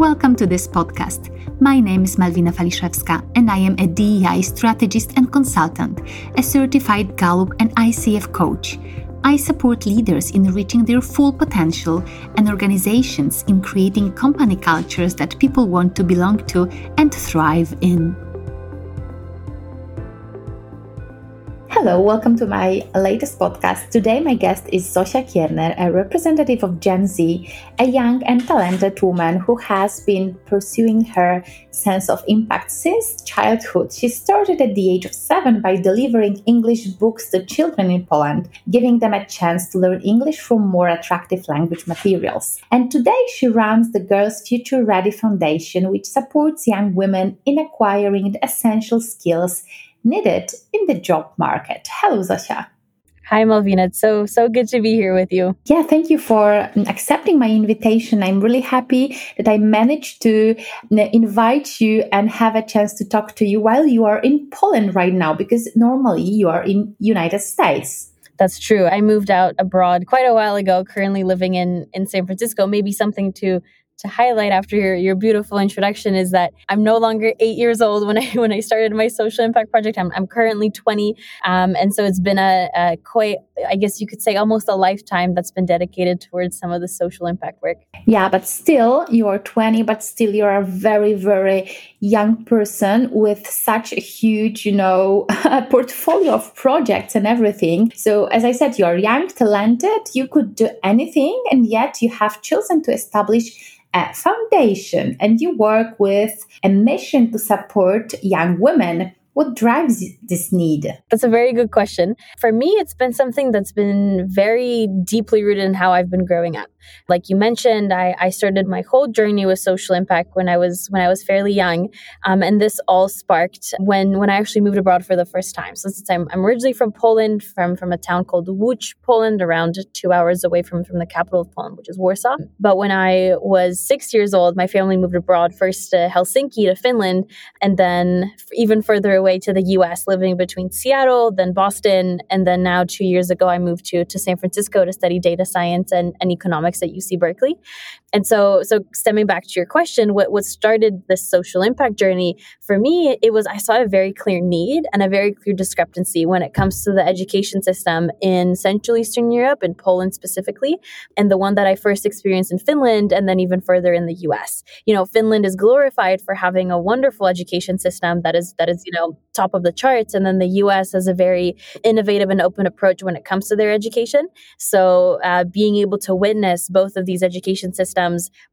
Welcome to this podcast. My name is Malvina Faliszewska, and I am a DEI strategist and consultant, a certified Gallup and ICF coach. I support leaders in reaching their full potential and organizations in creating company cultures that people want to belong to and thrive in. Hello, welcome to my latest podcast. Today, my guest is Zosia Kierner, a representative of Gen Z, a young and talented woman who has been pursuing her sense of impact since childhood. She started at the age of seven by delivering English books to children in Poland, giving them a chance to learn English from more attractive language materials. And today, she runs the Girls Future Ready Foundation, which supports young women in acquiring the essential skills needed in the job market. Hello, Zosia. Hi, Malvina. It's so, so good to be here with you. Yeah, thank you for mm, accepting my invitation. I'm really happy that I managed to mm, invite you and have a chance to talk to you while you are in Poland right now, because normally you are in United States. That's true. I moved out abroad quite a while ago, currently living in, in San Francisco. Maybe something to to highlight after your, your beautiful introduction is that I'm no longer eight years old when I when I started my social impact project. I'm, I'm currently 20, um, and so it's been a, a, quite I guess you could say almost a lifetime that's been dedicated towards some of the social impact work. Yeah, but still you are 20, but still you're a very very young person with such a huge you know portfolio of projects and everything. So as I said, you are young, talented, you could do anything, and yet you have chosen to establish a foundation and you work with a mission to support young women what drives this need? That's a very good question. For me, it's been something that's been very deeply rooted in how I've been growing up. Like you mentioned, I, I started my whole journey with social impact when I was when I was fairly young, um, and this all sparked when when I actually moved abroad for the first time. So since I'm, I'm originally from Poland, from from a town called Łódź, Poland, around two hours away from from the capital of Poland, which is Warsaw. But when I was six years old, my family moved abroad first to Helsinki to Finland, and then even further away to the US, living between Seattle, then Boston, and then now two years ago, I moved to, to San Francisco to study data science and, and economics at UC Berkeley. And so, so stemming back to your question, what, what started this social impact journey for me, it was I saw a very clear need and a very clear discrepancy when it comes to the education system in Central Eastern Europe, in Poland specifically, and the one that I first experienced in Finland and then even further in the US. You know, Finland is glorified for having a wonderful education system that is that is, you know, top of the charts. And then the US has a very innovative and open approach when it comes to their education. So uh, being able to witness both of these education systems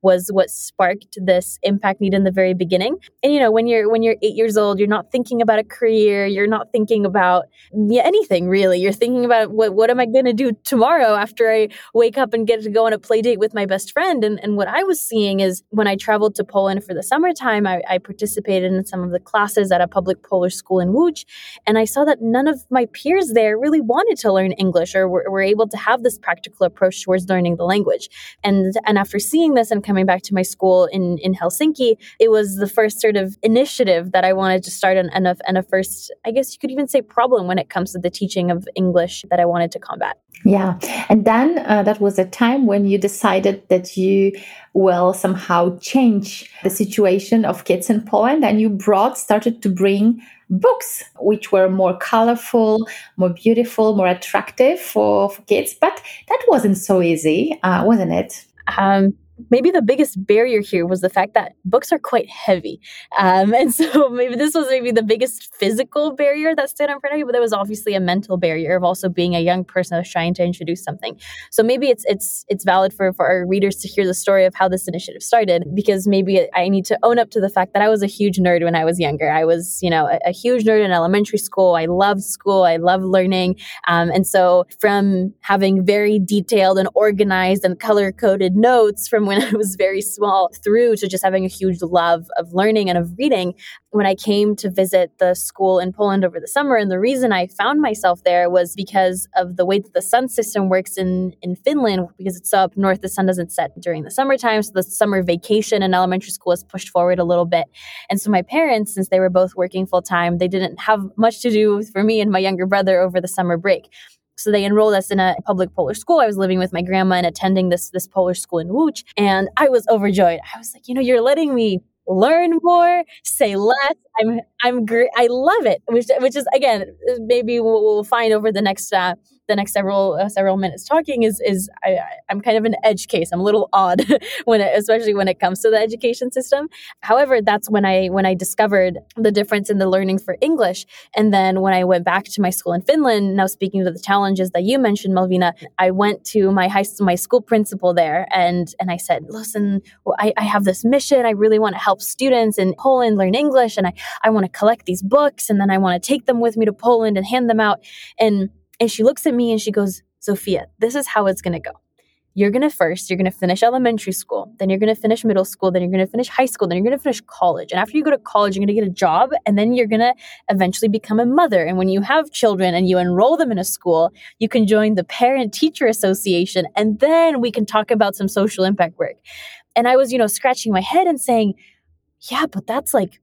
was what sparked this impact need in the very beginning. And you know, when you're when you're eight years old, you're not thinking about a career, you're not thinking about yeah, anything really. You're thinking about what what am I gonna do tomorrow after I wake up and get to go on a play date with my best friend. And and what I was seeing is when I traveled to Poland for the summertime, I, I participated in some of the classes at a public Polish school school in Łódź. And I saw that none of my peers there really wanted to learn English or were, were able to have this practical approach towards learning the language. And, and after seeing this and coming back to my school in, in Helsinki, it was the first sort of initiative that I wanted to start and, and, a, and a first, I guess you could even say problem when it comes to the teaching of English that I wanted to combat. Yeah. And then uh, that was a time when you decided that you will somehow change the situation of kids in Poland and you brought, started to bring books which were more colorful, more beautiful, more attractive for, for kids. But that wasn't so easy, uh, wasn't it? Um, maybe the biggest barrier here was the fact that books are quite heavy. Um, and so maybe this was maybe the biggest physical barrier that stood in front of you, but there was obviously a mental barrier of also being a young person that was trying to introduce something. So maybe it's it's it's valid for, for our readers to hear the story of how this initiative started, because maybe I need to own up to the fact that I was a huge nerd when I was younger. I was, you know, a, a huge nerd in elementary school. I loved school. I loved learning. Um, and so from having very detailed and organized and color coded notes from when I was very small through to just having a huge love of learning and of reading when I came to visit the school in Poland over the summer. And the reason I found myself there was because of the way that the sun system works in, in Finland, because it's so up north, the sun doesn't set during the summertime. So the summer vacation in elementary school is pushed forward a little bit. And so my parents, since they were both working full time, they didn't have much to do for me and my younger brother over the summer break. So they enrolled us in a public Polish school. I was living with my grandma and attending this this Polish school in Łódź, and I was overjoyed. I was like, you know, you're letting me learn more, say less. I'm I'm great. I love it, which which is again maybe we'll, we'll find over the next uh, the next several uh, several minutes talking is is I, I'm kind of an edge case. I'm a little odd when it, especially when it comes to the education system. However, that's when I when I discovered the difference in the learning for English, and then when I went back to my school in Finland. Now speaking to the challenges that you mentioned, Malvina, I went to my high my school principal there, and and I said, listen, I, I have this mission. I really want to help students in Poland learn English, and I I want to collect these books, and then I want to take them with me to Poland and hand them out, and and she looks at me and she goes, Sophia, this is how it's going to go. You're going to first, you're going to finish elementary school, then you're going to finish middle school, then you're going to finish high school, then you're going to finish college. And after you go to college, you're going to get a job, and then you're going to eventually become a mother. And when you have children and you enroll them in a school, you can join the Parent Teacher Association, and then we can talk about some social impact work. And I was, you know, scratching my head and saying, yeah, but that's like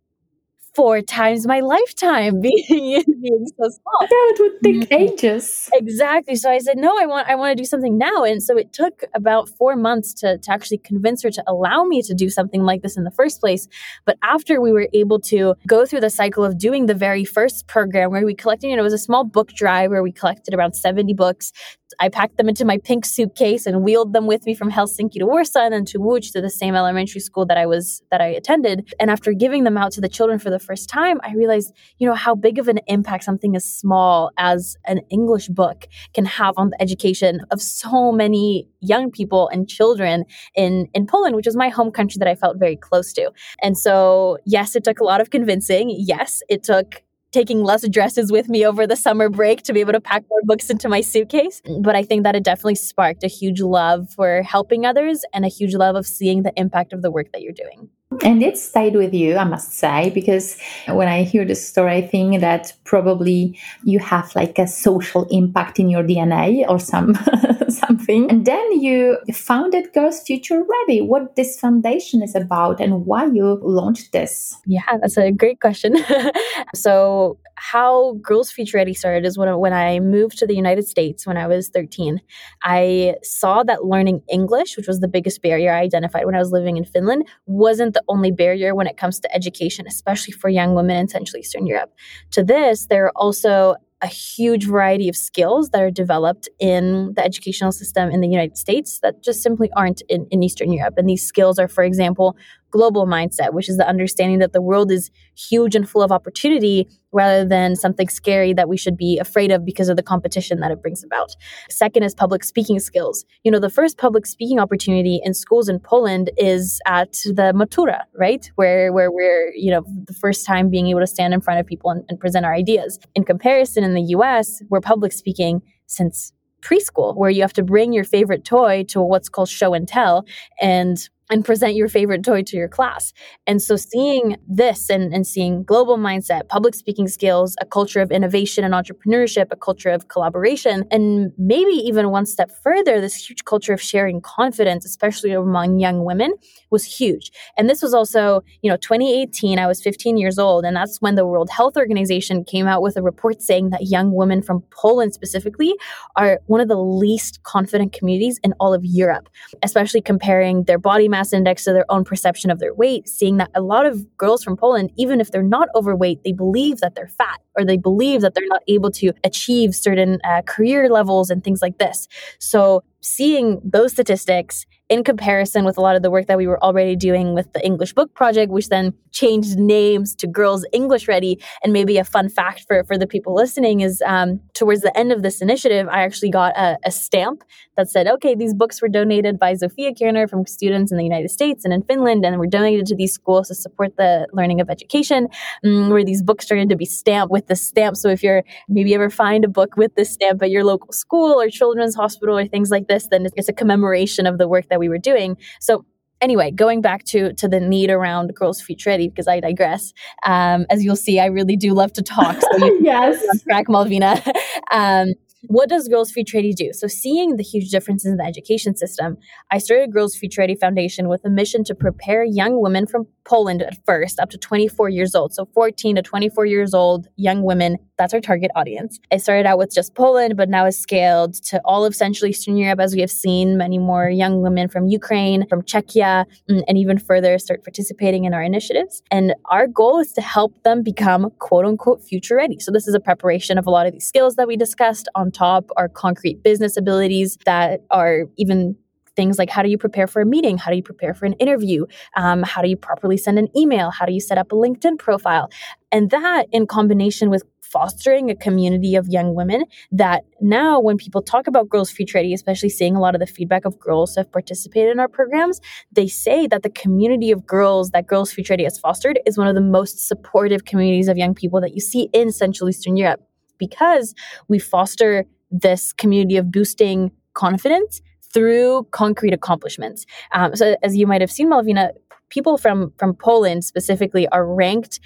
four times my lifetime being, being so small. Yeah, it would take ages. Exactly. So I said, no, I want I want to do something now. And so it took about four months to, to actually convince her to allow me to do something like this in the first place. But after we were able to go through the cycle of doing the very first program where we collected, you know, it was a small book drive where we collected around 70 books I packed them into my pink suitcase and wheeled them with me from Helsinki to Warsaw and then to Łódź to the same elementary school that I was that I attended. And after giving them out to the children for the first time, I realized, you know, how big of an impact something as small as an English book can have on the education of so many young people and children in in Poland, which is my home country that I felt very close to. And so, yes, it took a lot of convincing. Yes, it took taking less dresses with me over the summer break to be able to pack more books into my suitcase. But I think that it definitely sparked a huge love for helping others and a huge love of seeing the impact of the work that you're doing. And it stayed with you, I must say, because when I hear this story, I think that probably you have like a social impact in your DNA or some something. And then you founded Girls Future Ready. What this foundation is about and why you launched this? Yeah, that's a great question. so how Girls Future Ready started is when, when I moved to the United States when I was 13. I saw that learning English, which was the biggest barrier I identified when I was living in Finland, wasn't the only barrier when it comes to education, especially for young women in Central Eastern Europe. To this, there are also a huge variety of skills that are developed in the educational system in the United States that just simply aren't in, in Eastern Europe. And these skills are, for example, global mindset, which is the understanding that the world is huge and full of opportunity rather than something scary that we should be afraid of because of the competition that it brings about. Second is public speaking skills. You know, the first public speaking opportunity in schools in Poland is at the Matura, right? Where where we're, you know, the first time being able to stand in front of people and, and present our ideas. In comparison, in the US, we're public speaking since preschool where you have to bring your favorite toy to what's called show and tell and and present your favorite toy to your class. And so seeing this and, and seeing global mindset, public speaking skills, a culture of innovation and entrepreneurship, a culture of collaboration, and maybe even one step further, this huge culture of sharing confidence, especially among young women, was huge. And this was also, you know, 2018, I was 15 years old, and that's when the World Health Organization came out with a report saying that young women from Poland specifically are one of the least confident communities in all of Europe, especially comparing their body mass index to their own perception of their weight, seeing that a lot of girls from Poland, even if they're not overweight, they believe that they're fat or they believe that they're not able to achieve certain uh, career levels and things like this. So seeing those statistics in comparison with a lot of the work that we were already doing with the English Book Project, which then changed names to Girls English Ready. And maybe a fun fact for, for the people listening is um, towards the end of this initiative, I actually got a, a, stamp that said, okay, these books were donated by Zofia Kierner from students in the United States and in Finland, and were donated to these schools to support the learning of education, um, where these books started to be stamped with the stamp. So if you're maybe ever find a book with this stamp at your local school or children's hospital or things like this, then it's a commemoration of the work that we were doing. So anyway, going back to to the need around Girls Future Ready, because I digress. Um, as you'll see, I really do love to talk. So you yes, track Malvina. um, what does Girls Future Ready do? So, seeing the huge differences in the education system, I started Girls Future Ready Foundation with a mission to prepare young women from Poland at first, up to 24 years old. So, 14 to 24 years old young women, that's our target audience. I started out with just Poland, but now has scaled to all of Central Eastern Europe, as we have seen many more young women from Ukraine, from Czechia, mm, and even further start participating in our initiatives. And our goal is to help them become quote unquote future ready. So, this is a preparation of a lot of these skills that we discussed. On top are concrete business abilities that are even things like how do you prepare for a meeting? How do you prepare for an interview? Um, how do you properly send an email? How do you set up a LinkedIn profile? And that in combination with fostering a community of young women that now when people talk about girls future ready especially seeing a lot of the feedback of girls who have participated in our programs they say that the community of girls that girls future ready has fostered is one of the most supportive communities of young people that you see in central eastern europe because we foster this community of boosting confidence through concrete accomplishments. Um, so, as you might have seen, Malvina, people from from Poland specifically are ranked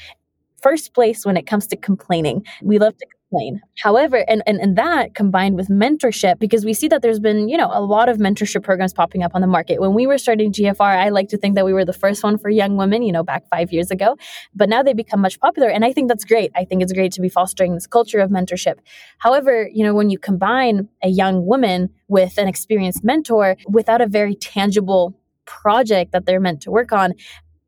first place when it comes to complaining. We love to complain. However, and, and, and that combined with mentorship, because we see that there's been, you know, a lot of mentorship programs popping up on the market. When we were starting GFR, I like to think that we were the first one for young women, you know, back five years ago. But now they become much popular. And I think that's great. I think it's great to be fostering this culture of mentorship. However, you know, when you combine a young woman with an experienced mentor without a very tangible project that they're meant to work on,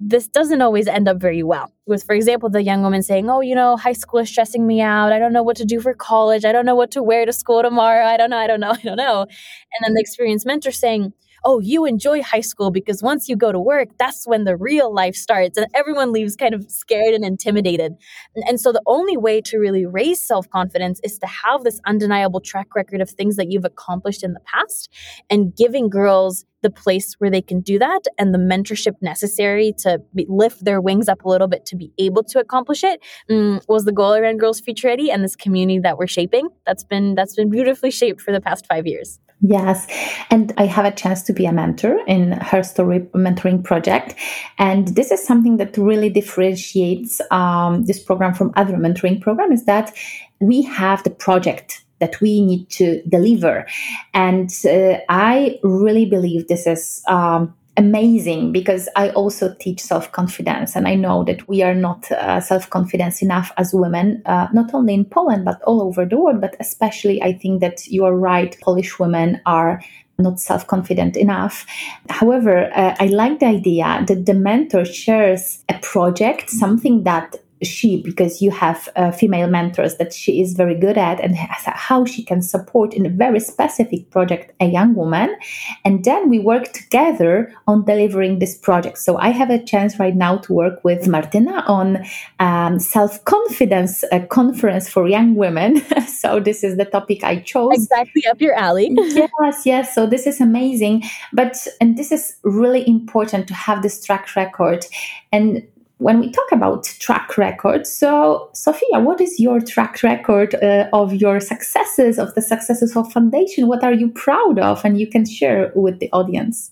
this doesn't always end up very well. With, for example, the young woman saying, Oh, you know, high school is stressing me out. I don't know what to do for college. I don't know what to wear to school tomorrow. I don't know. I don't know. I don't know. And then the experienced mentor saying, oh, you enjoy high school because once you go to work, that's when the real life starts. And everyone leaves kind of scared and intimidated. And, and so the only way to really raise self confidence is to have this undeniable track record of things that you've accomplished in the past and giving girls the place where they can do that and the mentorship necessary to be, lift their wings up a little bit to be able to accomplish it mm, was the goal around girls future ready and this community that we're shaping that's been that's been beautifully shaped for the past five years Yes. And I have a chance to be a mentor in her story mentoring project. And this is something that really differentiates um, this program from other mentoring programs is that we have the project that we need to deliver. And uh, I really believe this is um, amazing because I also teach self confidence, and I know that we are not uh, self confidence enough as women, uh, not only in Poland but all over the world. But especially, I think that you are right. Polish women are not self confident enough. However, uh, I like the idea that the mentor shares a project, something that she because you have uh, female mentors that she is very good at and how she can support in a very specific project a young woman. And then we work together on delivering this project. So i have a chance right now to work with martina on um, self-confidence uh, conference for young women. So this is the topic i chose. Exactly up your alley. Yes yes. So this is amazing. But and this is really important to have this track record. And when we talk about track record, so Sophia, what is your track record uh, of your successes, of the successes of Foundation? What are you proud of, and you can share with the audience?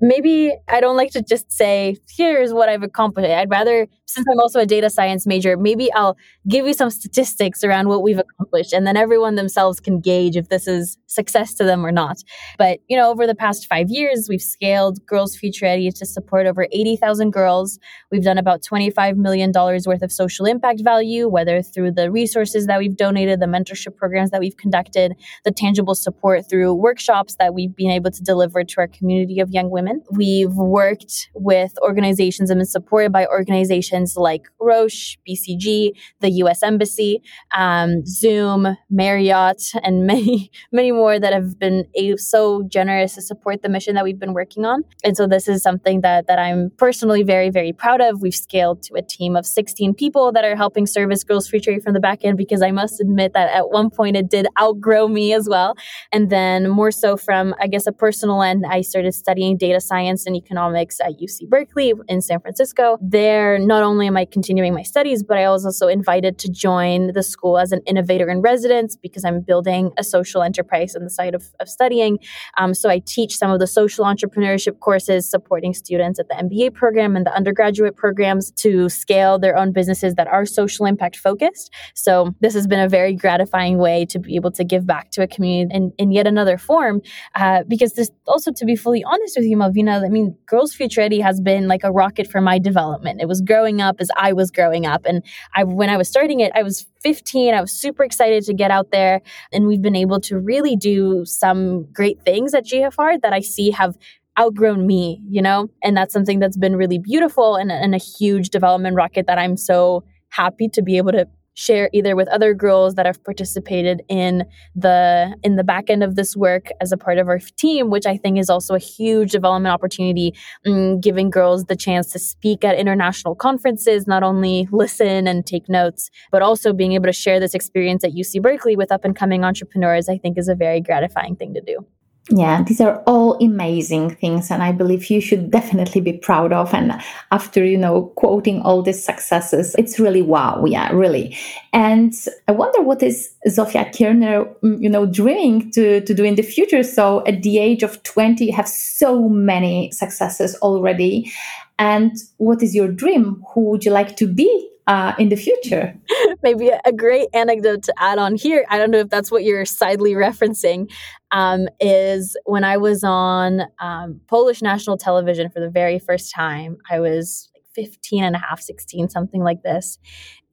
Maybe I don't like to just say, here's what I've accomplished. I'd rather, since I'm also a data science major, maybe I'll give you some statistics around what we've accomplished, and then everyone themselves can gauge if this is success to them or not. But, you know, over the past five years, we've scaled Girls Future Ready to support over 80,000 girls. We've done about $25 million worth of social impact value, whether through the resources that we've donated, the mentorship programs that we've conducted, the tangible support through workshops that we've been able to deliver to our community of young women women. We've worked with organizations and been supported by organizations like Roche, BCG, the US Embassy, um, Zoom, Marriott, and many, many more that have been so generous to support the mission that we've been working on. And so this is something that, that I'm personally very, very proud of. We've scaled to a team of 16 people that are helping service Girls Future Ready from the back end because I must admit that at one point it did outgrow me as well. And then more so from, I guess, a personal end, I started studying data science and economics at UC Berkeley in San Francisco. There, not only am I continuing my studies, but I was also invited to join the school as an innovator in residence because I'm building a social enterprise on the side of, of studying. Um, so I teach some of the social entrepreneurship courses supporting students at the MBA program and the undergraduate programs to scale their own businesses that are social impact focused. So this has been a very gratifying way to be able to give back to a community in, in yet another form. Uh, because this also, to be fully honest with you, Malvina, I mean, Girls Future Ready has been like a rocket for my development. It was growing up as I was growing up. And I, when I was starting it, I was 15. I was super excited to get out there. And we've been able to really do some great things at GFR that I see have outgrown me, you know? And that's something that's been really beautiful and, and a huge development rocket that I'm so happy to be able to share either with other girls that have participated in the in the back end of this work as a part of our team which i think is also a huge development opportunity um, giving girls the chance to speak at international conferences not only listen and take notes but also being able to share this experience at uc berkeley with up and coming entrepreneurs i think is a very gratifying thing to do yeah, these are all amazing things, and I believe you should definitely be proud of. And after, you know, quoting all these successes, it's really wow. Yeah, really. And I wonder what is Zofia Kierner, mm, you know, dreaming to, to do in the future. So at the age of 20, you have so many successes already. And what is your dream? Who would you like to be uh, in the future. Maybe a great anecdote to add on here. I don't know if that's what you're sidely referencing. Um, is when I was on um, Polish national television for the very first time. I was 15 and a half, 16, something like this.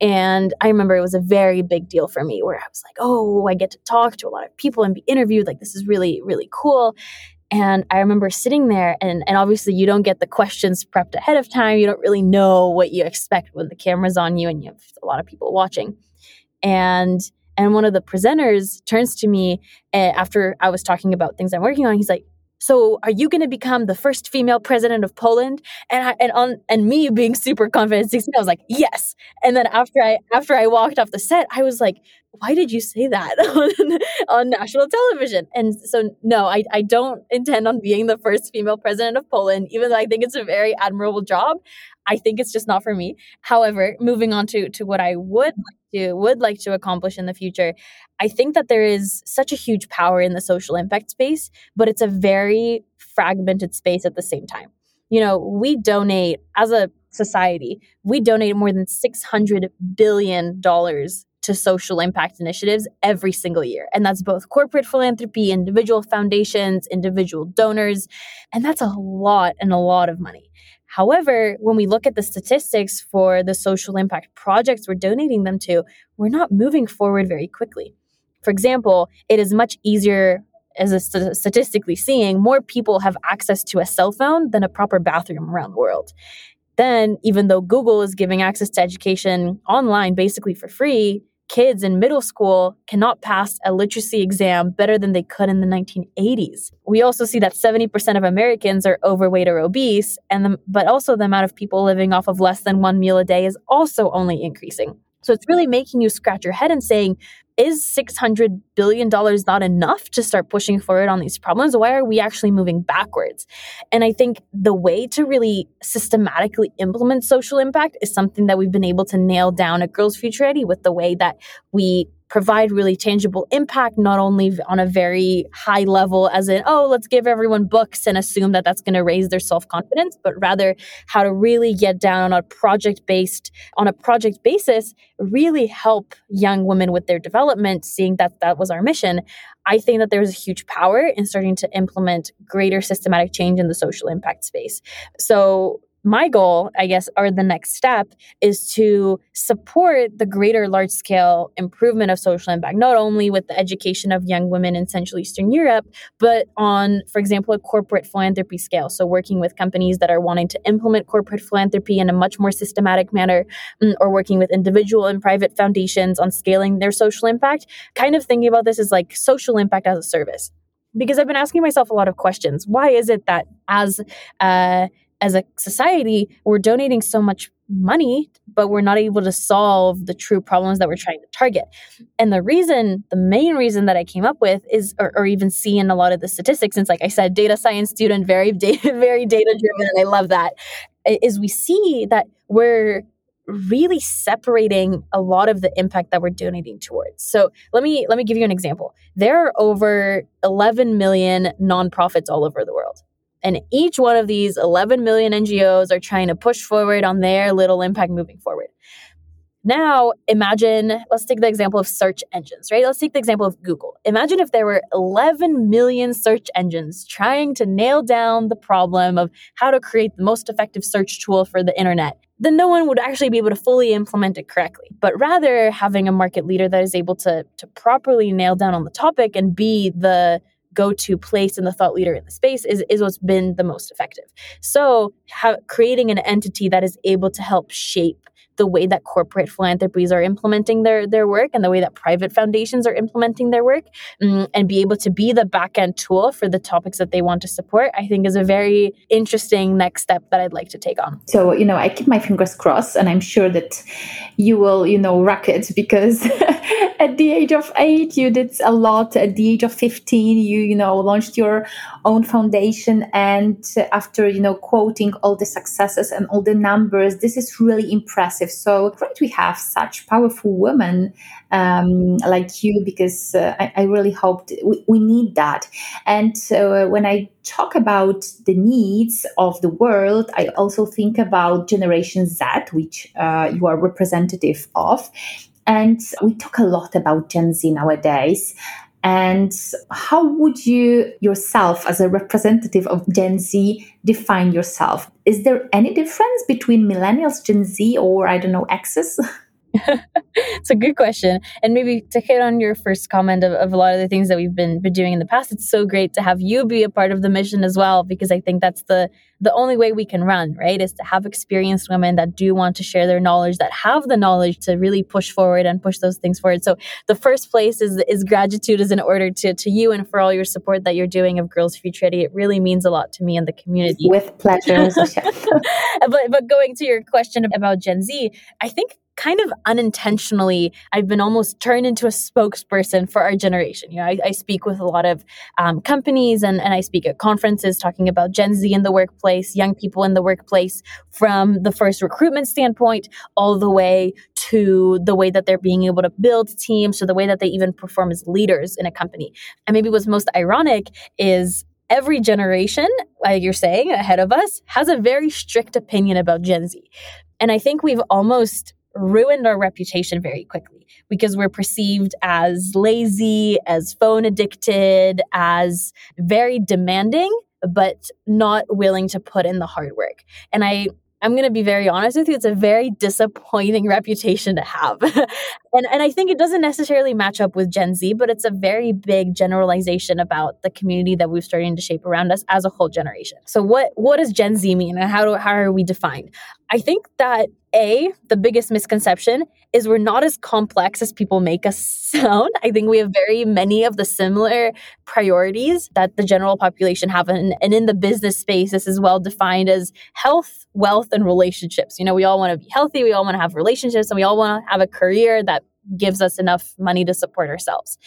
And I remember it was a very big deal for me where I was like, oh, I get to talk to a lot of people and be interviewed. Like, this is really, really cool. And I remember sitting there, and, and obviously, you don't get the questions prepped ahead of time. You don't really know what you expect when the camera's on you and you have a lot of people watching. And and one of the presenters turns to me eh, after I was talking about things I'm working on. He's like, so are you going to become the first female president of Poland? And I, and on and me being super confident, 16, I was like, yes. And then after I after I walked off the set, I was like, why did you say that on, on national television? And so no, I, I don't intend on being the first female president of Poland, even though I think it's a very admirable job. I think it's just not for me. However, moving on to to what I would like to would like to accomplish in the future, I think that there is such a huge power in the social impact space, but it's a very fragmented space at the same time. You know, we donate as a society, we donate more than 600 billion dollars to social impact initiatives every single year. And that's both corporate philanthropy, individual foundations, individual donors. And that's a lot and a lot of money. However, when we look at the statistics for the social impact projects we're donating them to, we're not moving forward very quickly. For example, it is much easier as a st- statistically seeing more people have access to a cell phone than a proper bathroom around the world. Then, even though Google is giving access to education online basically for free, kids in middle school cannot pass a literacy exam better than they could in the 1980s. We also see that 70% of Americans are overweight or obese, and the, but also the amount of people living off of less than one meal a day is also only increasing. So it's really making you scratch your head and saying, is $600 billion not enough to start pushing forward on these problems? Why are we actually moving backwards? And I think the way to really systematically implement social impact is something that we've been able to nail down at Girls Future Ready with the way that we provide really tangible impact, not only on a very high level, as in, oh, let's give everyone books and assume that that's going to raise their self confidence, but rather how to really get down on a project based, on a project basis, really help young women with their development, seeing that that was our mission. I think that there's a huge power in starting to implement greater systematic change in the social impact space. So, my goal, I guess, or the next step is to support the greater large scale improvement of social impact, not only with the education of young women in Central Eastern Europe, but on, for example, a corporate philanthropy scale. So, working with companies that are wanting to implement corporate philanthropy in a much more systematic manner, mm, or working with individual and private foundations on scaling their social impact. Kind of thinking about this as like social impact as a service because I've been asking myself a lot of questions. Why is it that as uh, as a society, we're donating so much money, but we're not able to solve the true problems that we're trying to target. And the reason, the main reason that I came up with is, or, or even see in a lot of the statistics, since like I said, data science student, very data, very data driven, and I love that, is we see that we're really separating a lot of the impact that we're donating towards. So let me let me give you an example. There are over 11 million nonprofits all over the world. And each one of these 11 million NGOs are trying to push forward on their little impact moving forward. Now, imagine, let's take the example of search engines, right? Let's take the example of Google. Imagine if there were 11 million search engines trying to nail down the problem of how to create the most effective search tool for the internet. Then no one would actually be able to fully implement it correctly. But rather, having a market leader that is able to, to properly nail down on the topic and be the go-to place and the thought leader in the space is, is what's been the most effective. So ha- creating an entity that is able to help shape the way that corporate philanthropies are implementing their their work and the way that private foundations are implementing their work um, and be able to be the back end tool for the topics that they want to support i think is a very interesting next step that i'd like to take on so you know i keep my fingers crossed and i'm sure that you will you know rock it because at the age of eight you did a lot. At the age of 15 you you know launched your own foundation. And after you know quoting all the successes and all the numbers this is really impressive. So great we have such powerful women um, like you because uh, I, I, really hope we, we, need that. And uh, when i talk about the needs of the world i also think about generation z which uh, you are representative of and we talk a lot about Gen Z nowadays. And how would you yourself, as a representative of Gen Z, define yourself? Is there any difference between millennials, Gen Z, or I don't know, X's? it's a good question. And maybe to hit on your first comment of, of a lot of the things that we've been, been doing in the past, it's so great to have you be a part of the mission as well, because I think that's the the only way we can run, right? Is to have experienced women that do want to share their knowledge, that have the knowledge to really push forward and push those things forward. So the first place is is gratitude is in order to to you and for all your support that you're doing of Girls Future Ready. It really means a lot to me and the community. With pleasure, but but going to your question about Gen Z, I think kind of unintentionally, I've been almost turned into a spokesperson for our generation. You know, I, I speak with a lot of um, companies and, and I speak at conferences talking about Gen Z in the workplace, young people in the workplace, from the first recruitment standpoint all the way to the way that they're being able to build teams, to the way that they even perform as leaders in a company. And maybe what's most ironic is every generation, like you're saying, ahead of us, has a very strict opinion about Gen Z. And I think we've almost ruined our reputation very quickly because we're perceived as lazy, as phone addicted, as very demanding, but not willing to put in the hard work. And I I'm going to be very honest with you, it's a very disappointing reputation to have. And, and I think it doesn't necessarily match up with Gen Z, but it's a very big generalization about the community that we've starting to shape around us as a whole generation. So what what does Gen Z mean and how do how are we defined? I think that a, the biggest misconception is we're not as complex as people make us sound. I think we have very many of the similar priorities that the general population have. And, and in the business space, this is well defined as health, wealth, and relationships. You know, we all want to be healthy, we all want to have relationships, and we all want to have a career that gives us enough money to support ourselves.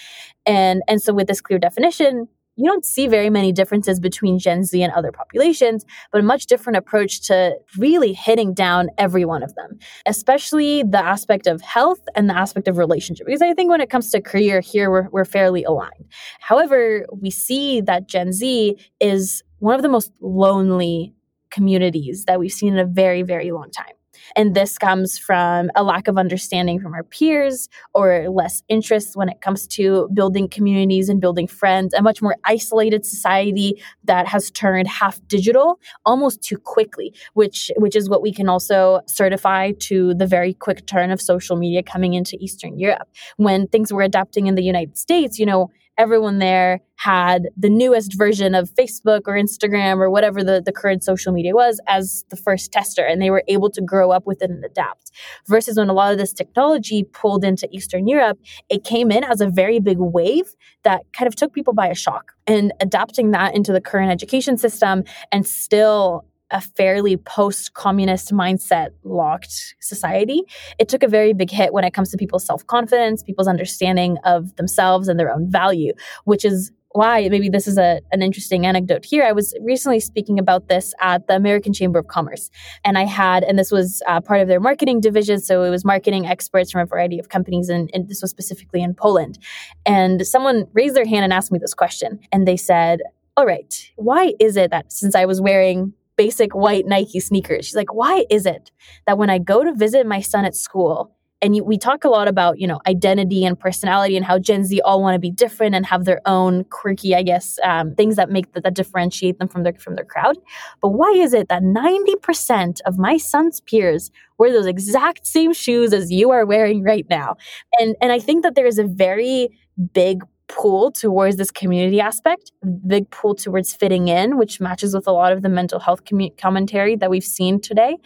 And and so with this clear definition, you don't see very many differences between Gen Z and other populations, but a much different approach to really hitting down every one of them, especially the aspect of health and the aspect of relationship. Because I think when it comes to career, here we're, we're fairly aligned. However, we see that Gen Z is one of the most lonely communities that we've seen in a very, very long time. And this comes from a lack of understanding from our peers or less interest when it comes to building communities and building friends, a much more isolated society that has turned half digital almost too quickly, which which is what we can also certify to the very quick turn of social media coming into Eastern Europe. When things were adapting in the United States, you know, everyone there had the newest version of Facebook or Instagram or whatever the, the current social media was as the first tester, and they were able to grow up with it and adapt. Versus when a lot of this technology pulled into Eastern Europe, it came in as a very big wave that kind of took people by a shock. And adapting that into the current education system and still a fairly post communist mindset locked society, it took a very big hit when it comes to people's self confidence, people's understanding of themselves and their own value, which is why maybe this is a, an interesting anecdote here. I was recently speaking about this at the American Chamber of Commerce, and I had, and this was uh, part of their marketing division. So it was marketing experts from a variety of companies, and, and this was specifically in Poland. And someone raised their hand and asked me this question, and they said, All right, why is it that since I was wearing basic white Nike sneakers. She's like, why is it that when I go to visit my son at school, and we talk a lot about you know identity and personality and how Gen Z all want to be different and have their own quirky, I guess, um, things that make that, that differentiate them from their from their crowd. But why is it that ninety percent of my son's peers wear those exact same shoes as you are wearing right now? And and I think that there is a very big pull towards this community aspect, big pull towards fitting in, which matches with a lot of the mental health commentary that we've seen today.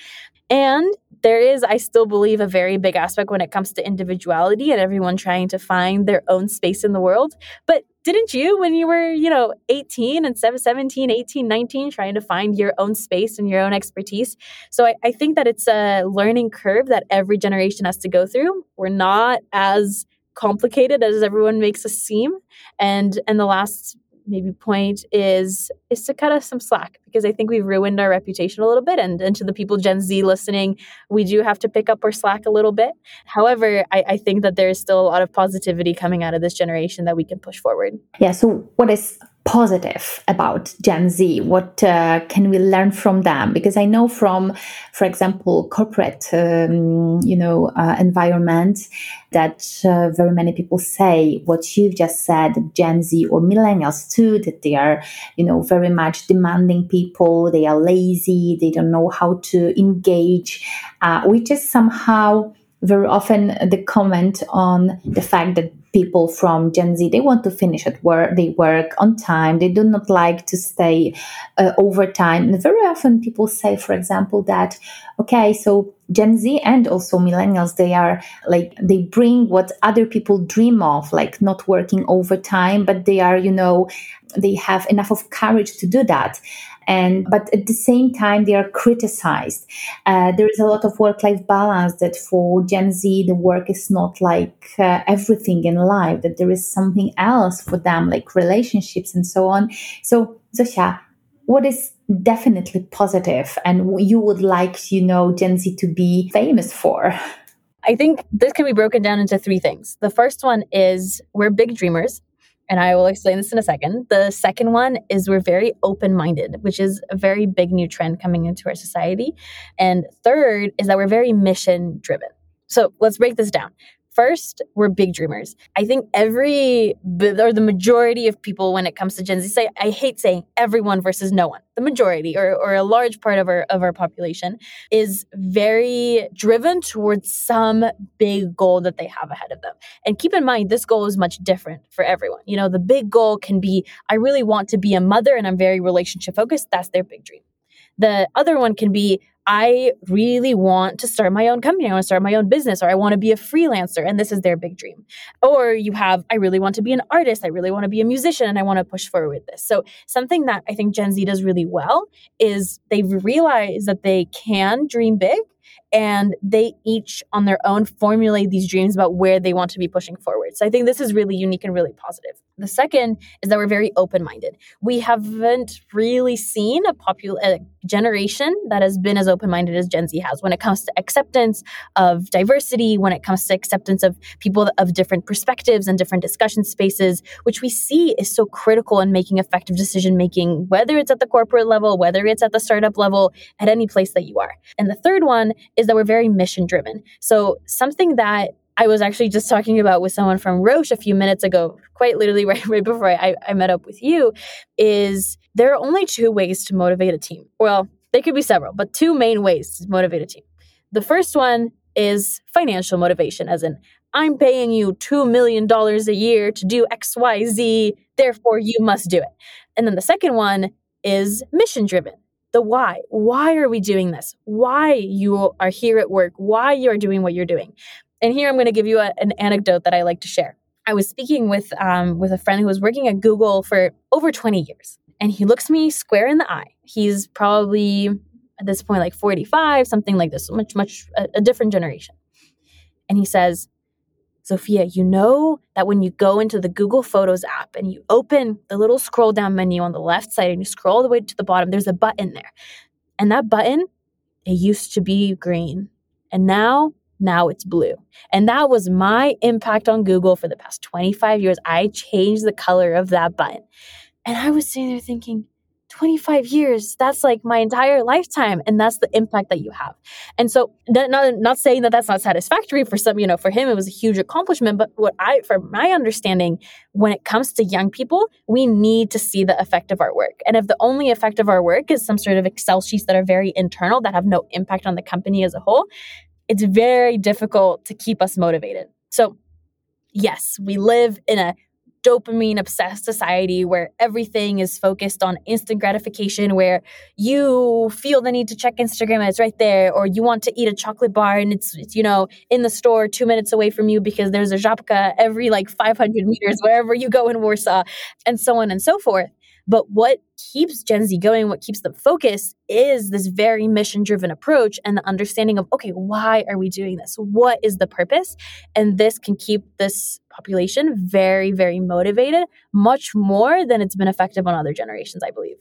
And there is, I still believe, a very big aspect when it comes to individuality and everyone trying to find their own space in the world. But didn't you, when you were, you know, 18 and 17, 18, 19, trying to find your own space and your own expertise? So I, I think that it's a learning curve that every generation has to go through. We're not as complicated as everyone makes us seem. And and the last maybe point is is to cut us some slack because I think we've ruined our reputation a little bit. And, and to the people Gen Z listening, we do have to pick up our slack a little bit. However, I, I think that there is still a lot of positivity coming out of this generation that we can push forward. Yeah. So what is positive about Gen Z? What uh, can we learn from them? Because I know from, for example, corporate, um, you know, uh, environment that uh, very many people say what you've just said, Gen Z or millennials too, that they are, you know, very much demanding people. They are lazy. They don't know how to engage, uh, which is somehow very often the comment on the fact that people from Gen Z they want to finish at work, they work on time, they do not like to stay uh, overtime. And very often people say, for example, that okay, so Gen Z and also millennials, they are like they bring what other people dream of, like not working overtime, but they are, you know, they have enough of courage to do that and but at the same time they are criticized. Uh, there is a lot of work-life balance that for gen z the work is not like uh, everything in life that there is something else for them like relationships and so on. So zosia what is definitely positive and you would like you know gen z to be famous for? I think this can be broken down into three things. The first one is we're big dreamers and I will explain this in a second. The second one is we're very open minded, which is a very big new trend coming into our society. And third is that we're very mission driven. So let's break this down. First, we're big dreamers. I think every, or the majority of people when it comes to Gen Z say, I hate saying everyone versus no one. The majority or, or a large part of our, of our population is very driven towards some big goal that they have ahead of them. And keep in mind, this goal is much different for everyone. You know, the big goal can be, I really want to be a mother and I'm very relationship focused. That's their big dream. The other one can be, I really want to start my own company. I want to start my own business, or I want to be a freelancer, and this is their big dream. Or you have, I really want to be an artist. I really want to be a musician, and I want to push forward with this. So, something that I think Gen Z does really well is they realize that they can dream big and they each on their own formulate these dreams about where they want to be pushing forward. So I think this is really unique and really positive. The second is that we're very open minded. We haven't really seen a popular generation that has been as open minded as Gen Z has when it comes to acceptance of diversity, when it comes to acceptance of people of different perspectives and different discussion spaces, which we see is so critical in making effective decision making, whether it's at the corporate level, whether it's at the startup level, at any place that you are. And the third one is that we're very mission driven. So something that I was actually just talking about with someone from Roche a few minutes ago, quite literally right, right before I, I met up with you, is there are only two ways to motivate a team. Well, there could be several, but two main ways to motivate a team. The first one is financial motivation, as in, I'm paying you $2 million a year to do XYZ, therefore you must do it. And then the second one is mission driven the why. Why are we doing this? Why you are here at work? Why you are doing what you're doing? And here I'm going to give you a, an anecdote that I like to share. I was speaking with um, with a friend who was working at Google for over 20 years, and he looks me square in the eye. He's probably at this point like 45, something like this, much, much a, a different generation. And he says, Sophia, you know that when you go into the Google Photos app and you open the little scroll down menu on the left side and you scroll all the way to the bottom, there's a button there. And that button, it used to be green. And now, now it's blue. And that was my impact on Google for the past 25 years. I changed the color of that button. And I was sitting there thinking, 25 years that's like my entire lifetime and that's the impact that you have and so not not saying that that's not satisfactory for some you know for him it was a huge accomplishment but what i for my understanding when it comes to young people we need to see the effect of our work and if the only effect of our work is some sort of excel sheets that are very internal that have no impact on the company as a whole it's very difficult to keep us motivated so yes we live in a dopamine obsessed society where everything is focused on instant gratification, where you feel the need to check Instagram and it's right there, or you want to eat a chocolate bar and it's, it's you know, in the store two minutes away from you because there's a Żabka every like 500 meters wherever you go in Warsaw, and so on and so forth. But what keeps Gen Z going, what keeps them focused is this very mission driven approach and the understanding of, okay, why are we doing this? What is the purpose? And this can keep this population very, very motivated, much more than it's been effective on other generations, I believe.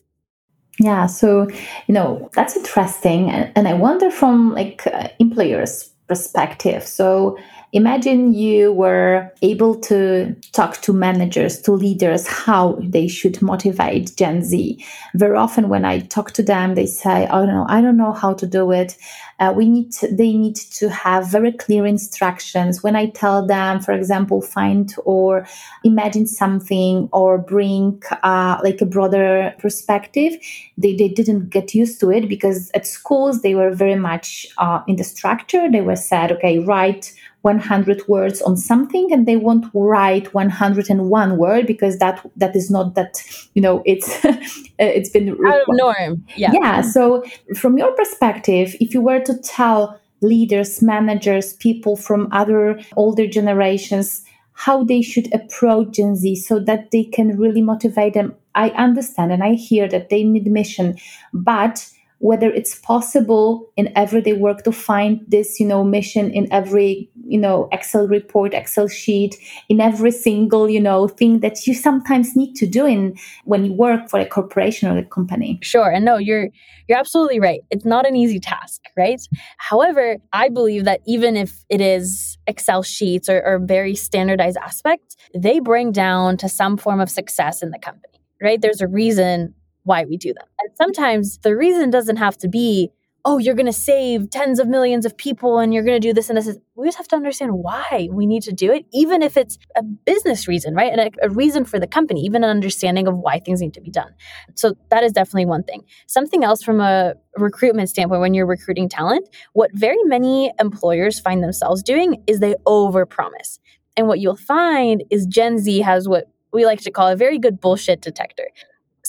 Yeah, so you know that's interesting, and, and I wonder from like uh, employers' perspective. So Imagine you were able to talk to managers, to leaders, how they should motivate Gen Z. Very often, when I talk to them, they say, "Oh no, I don't know how to do it." Uh, we need to, they need to have very clear instructions. When I tell them, for example, find or imagine something or bring uh, like a broader perspective, they, they didn't get used to it because at schools they were very much uh, in the structure. They were said, okay, write 100 words on something and they won't write 101 word because that that is not that you know it's uh, it's been out of norm. Yeah. Yeah. So from your perspective if you were to tell leaders managers people from other older generations how they should approach gen z so that they can really motivate them i understand and i hear that they need mission but whether it's possible in everyday work to find this you know mission in every you know excel report excel sheet in every single you know thing that you sometimes need to do in when you work for a corporation or a company. Sure and no you're you're absolutely right. It's not an easy task right? However i believe that even if it is excel sheets or, or very standardized aspects they bring down to some form of success in the company right? There's a reason why we do them. And sometimes the reason doesn't have to be, oh, you're going to save tens of millions of people and you're going to do this and this. We just have to understand why we need to do it, even if it's a business reason, right? And a, a reason for the company, even an understanding of why things need to be done. So that is definitely one thing. Something else from a recruitment standpoint, when you're recruiting talent, what very many employers find themselves doing is they overpromise. And what you'll find is Gen Z has what we like to call a very good bullshit detector.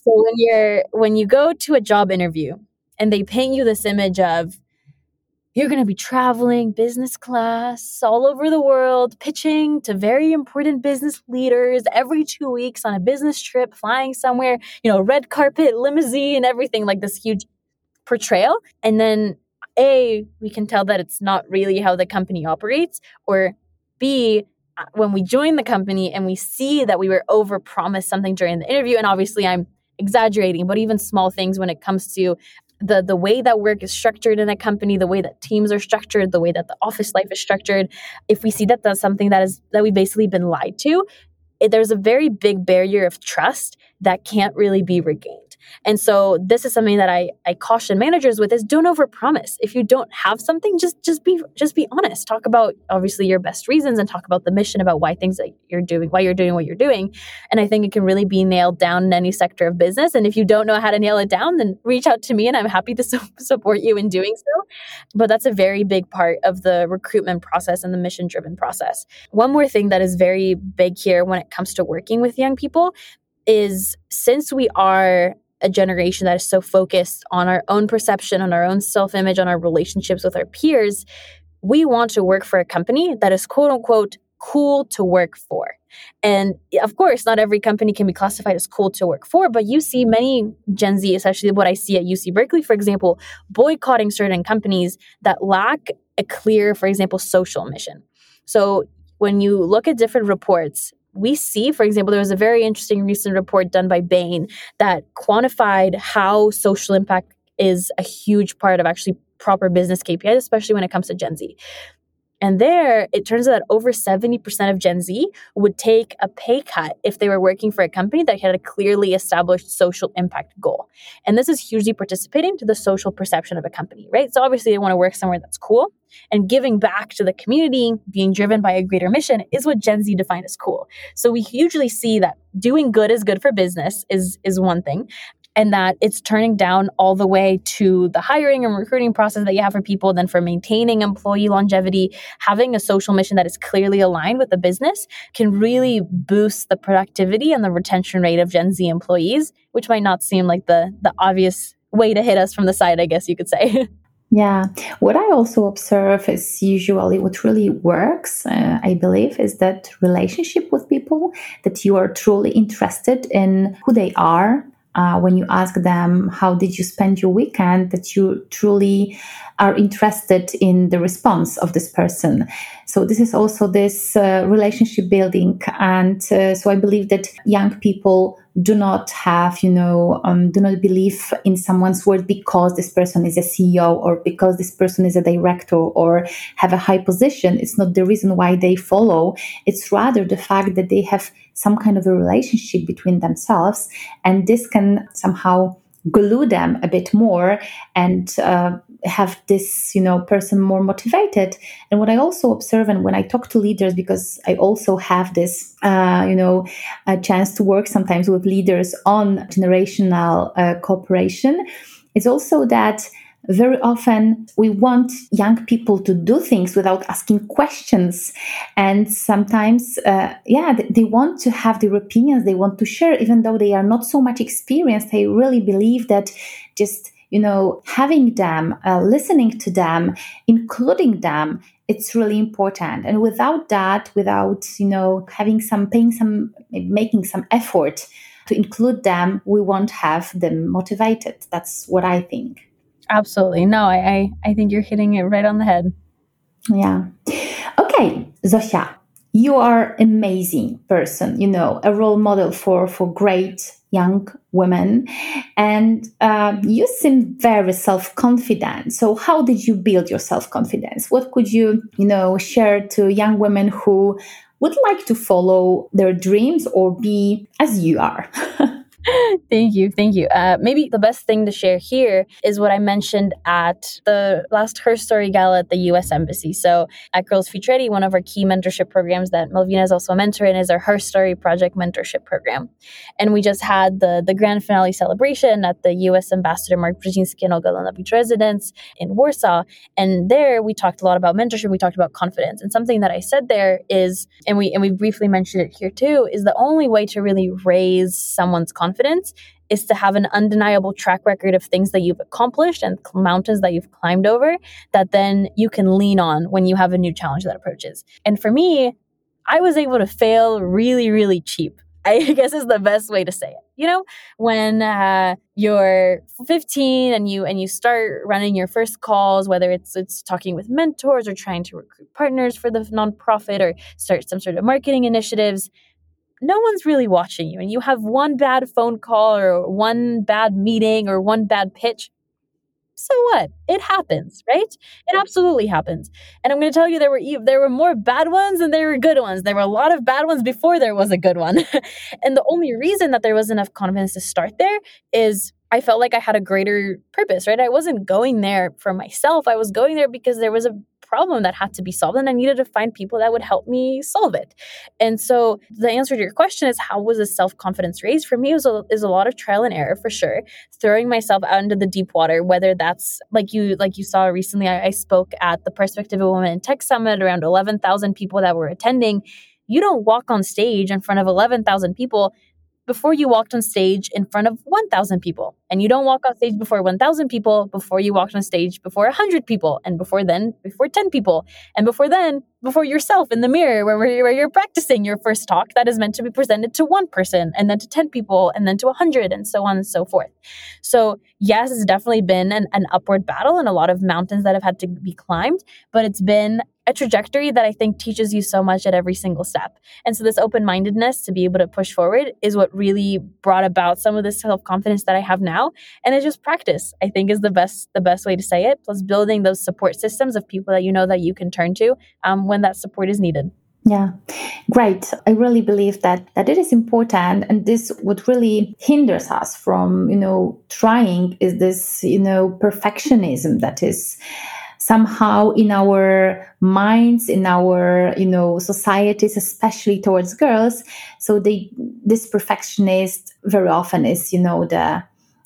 So when you're when you go to a job interview and they paint you this image of you're going to be traveling business class all over the world, pitching to very important business leaders every two weeks on a business trip, flying somewhere, you know, red carpet, limousine, everything like this huge portrayal. And then, A, we can tell that it's not really how the company operates, or B, when we join the company and we see that we were over promised something during the interview, and obviously I'm exaggerating, but even small things when it comes to the the way that work is structured in a company, the way that teams are structured, the way that the office life is structured, if we see that that's something that is that we've basically been lied to, there's a very big barrier of trust that can't really be regained. And so this is something that I, I caution managers with is don't overpromise. If you don't have something, just just be just be honest. Talk about obviously your best reasons and talk about the mission about why things that you're doing, why you're doing what you're doing. And I think it can really be nailed down in any sector of business. And if you don't know how to nail it down, then reach out to me and I'm happy to support you in doing so. But that's a very big part of the recruitment process and the mission driven process. One more thing that is very big here when it comes to working with young people is since we are a generation that is so focused on our own perception, on our own self image, on our relationships with our peers, we want to work for a company that is quote unquote cool to work for. And of course, not every company can be classified as cool to work for, but you see many Gen Z, especially what I see at UC Berkeley, for example, boycotting certain companies that lack a clear, for example, social mission. So when you look at different reports, we see, for example, there was a very interesting recent report done by Bain that quantified how social impact is a huge part of actually proper business KPIs, especially when it comes to Gen Z. And there, it turns out that over 70% of Gen Z would take a pay cut if they were working for a company that had a clearly established social impact goal. And this is hugely participating to the social perception of a company, right? So obviously, they want to work somewhere that's cool. And giving back to the community, being driven by a greater mission, is what Gen Z define as cool. So we hugely see that doing good is good for business is is one thing and that it's turning down all the way to the hiring and recruiting process that you have for people, then for maintaining employee longevity, having a social mission that is clearly aligned with the business can really boost the productivity and the retention rate of Gen Z employees, which might not seem like the the obvious way to hit us from the side, I guess you could say. Yeah, what I also observe is usually what really works, uh, I believe, is that relationship with people, that you are truly interested in who they are, uh, when you ask them how did you spend your weekend? that you truly are interested in the response of this person. So this is also this uh, relationship building and uh, so i believe that young people do not have you know um, do not believe in someone's word because this person is a ceo or because this person is a director or have a high position. It's not the reason why they follow. It's rather the fact that they have some kind of a relationship between themselves and this can somehow glue them a bit more and uh, have this you know person more motivated. And what i also observe and when i talk to leaders because i also have this uh, you know a chance to work sometimes with leaders on generational uh, cooperation is also that very often we want young people to do things without asking questions. And sometimes uh, yeah they want to have their opinions they want to share even though they are not so much experienced. They really believe that just you know having them uh, listening to them including them it's really important. And without that without you know having some paying some making some effort to include them we won't have them motivated. That's what i think Absolutely. No, I, I, I think you're hitting it right on the head. Yeah. Okay, Zosia, you are amazing person, you know, a role model for, for great young women. And uh, you seem very self-confident. So how did you build your self-confidence? What could you, you know, share to young women who would like to follow their dreams or be as you are? thank you. Thank you. Uh, maybe the best thing to share here is what I mentioned at the last Her Story Gala at the US Embassy. So at Girls Future Ready, one of our key mentorship programs that Melvina is also a mentor in is our Her Story Project mentorship program. And we just had the, the grand finale celebration at the US Ambassador Mark Brzezinski and Olga Lanowicz residence in Warsaw. And there we talked a lot about mentorship. We talked about confidence. And something that I said there is, and we and we briefly mentioned it here too, is the only way to really raise someone's confidence confidence is to have an undeniable track record of things that you've accomplished and mountains that you've climbed over that then you can lean on when you have a new challenge that approaches. And for me, I was able to fail really, really cheap. I guess is the best way to say it. You know, when uh, you're 15 and you and you start running your first calls, whether it's it's talking with mentors or trying to recruit partners for the nonprofit or start some sort of marketing initiatives, no one's really watching you and you have one bad phone call or one bad meeting or one bad pitch, so what? It happens, right? It absolutely happens. And I'm going to tell you there were there were more bad ones than there were good ones. There were a lot of bad ones before there was a good one. and the only reason that there was enough confidence to start there is I felt like I had a greater purpose, right? I wasn't going there for myself. I was going there because there was a problem that had to be solved and I needed to find people that would help me solve it. And so the answer to your question is how was this self-confidence raised? For me, it was a, is a lot of trial and error for sure. Throwing myself out into the deep water, whether that's like you like you saw recently, I, I spoke at the Perspektywy Women in Tech Summit, around 11,000 people that were attending. You don't walk on stage in front of 11,000 people before you walked on stage in front of 1,000 people. And you don't walk on stage before 1,000 people before you walked on stage before 100 people. And before then, before 10 people. And before then, before yourself in the mirror where, where you're practicing your first talk that is meant to be presented to one person and then to 10 people and then to 100 and so on and so forth. So, yes, it's definitely been an, an upward battle and a lot of mountains that have had to be climbed, but it's been a trajectory that I think teaches you so much at every single step. And so this open-mindedness to be able to push forward is what really brought about some of the self-confidence that I have now. And it's just practice, I think is the best the best way to say it, plus building those support systems of people that you know that you can turn to um, when that support is needed. Yeah, great. I really believe that that it is important, and this what really hinders us from you know trying is this you know perfectionism that is somehow in our minds in our you know societies especially towards girls so they this perfectionist very often is you know the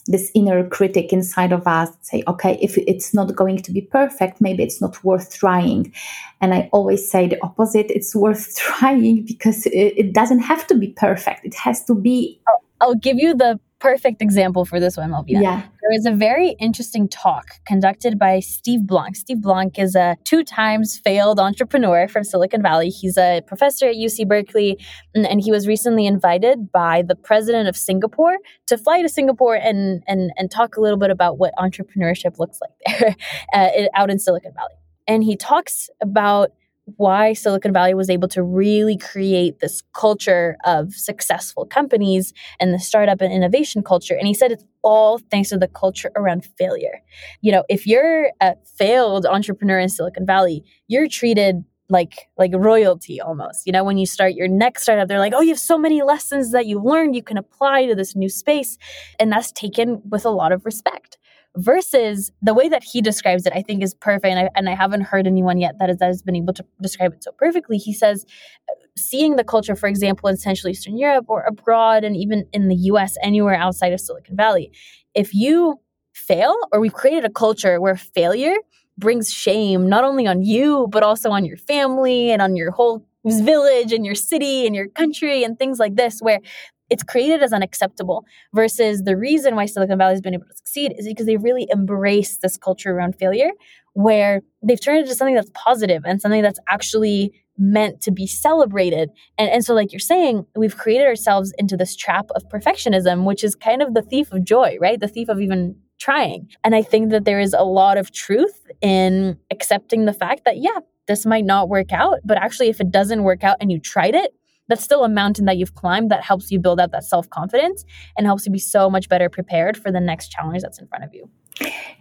this inner critic inside of us say okay if it's not going to be perfect maybe it's not worth trying. And i always say the opposite it's worth trying because it, it doesn't have to be perfect. It has to be I'll give you the perfect example for this one, Malvina. Yeah. There was a very interesting talk conducted by Steve Blank. Steve Blank is a two times failed entrepreneur from Silicon Valley. He's a professor at UC Berkeley, and, and, he was recently invited by the president of Singapore to fly to Singapore and, and, and talk a little bit about what entrepreneurship looks like there uh, out in Silicon Valley. And he talks about why Silicon Valley was able to really create this culture of successful companies and the startup and innovation culture. And he said it's all thanks to the culture around failure. You know, if you're a failed entrepreneur in Silicon Valley, you're treated like like royalty almost you know when you start your next startup they're like oh you have so many lessons that you've learned you can apply to this new space and that's taken with a lot of respect versus the way that he describes it, I think is perfect. And I, and I haven't heard anyone yet that, is, that has been able to describe it so perfectly. He says, seeing the culture, for example, in Central Eastern Europe or abroad, and even in the US, anywhere outside of Silicon Valley, if you fail or we've created a culture where failure brings shame not only on you, but also on your family and on your whole village and your city and your country and things like this, where it's created as unacceptable versus the reason why Silicon Valley has been able to succeed is because they really embrace this culture around failure where they've turned it into something that's positive and something that's actually meant to be celebrated. And, and so, like you're saying, we've created ourselves into this trap of perfectionism, which is kind of the thief of joy, right? The thief of even trying. And I think that there is a lot of truth in accepting the fact that, yeah, this might not work out, but actually, if it doesn't work out and you tried it, that's still a mountain that you've climbed that helps you build up that self confidence and helps you be so much better prepared for the next challenge that's in front of you.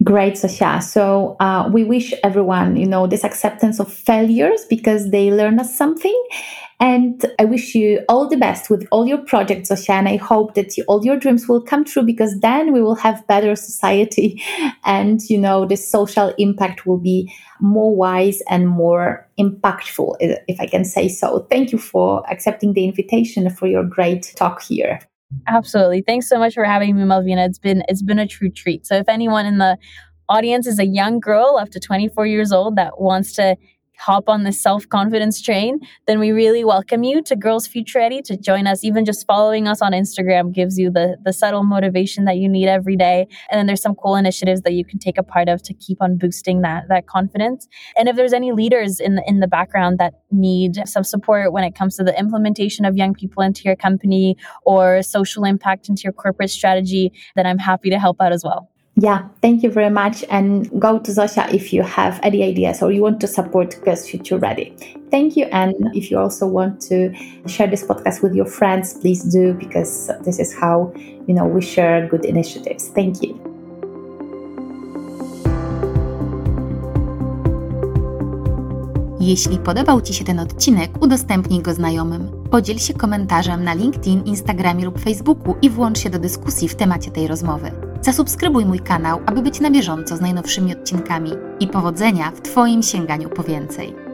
Great, Zosia. So uh, we wish everyone, you know, this acceptance of failures because they learn us something. And I wish you all the best with all your projects, Zosia. And I hope that you, all your dreams will come true because then we will have better society, and you know, the social impact will be more wise and more impactful, if I can say so. Thank you for accepting the invitation for your great talk here. Absolutely. Thanks so much for having me, Malvina. It's been it's been a true treat. So if anyone in the audience is a young girl up to 24 years old that wants to hop on the self confidence train, then we really welcome you to Girls Future Ready to join us. Even just following us on Instagram gives you the, the subtle motivation that you need every day. And then there's some cool initiatives that you can take a part of to keep on boosting that, that confidence. And if there's any leaders in the, in the background that need some support when it comes to the implementation of young people into your company or social impact into your corporate strategy, then I'm happy to help out as well. Yeah, thank you very much. And go to Zosia if you have any ideas or you want to support Girls Future Ready. Thank you. And if you also want to share this podcast with your friends, please do because this is how, you know, we share good initiatives. Thank you. Jeśli podobał Ci się ten odcinek, udostępnij go znajomym. Podziel się komentarzem na LinkedIn, Instagramie lub Facebooku i włącz się do dyskusji w temacie tej rozmowy. Zasubskrybuj mój kanał, aby być na bieżąco z najnowszymi odcinkami i powodzenia w Twoim sięganiu po więcej.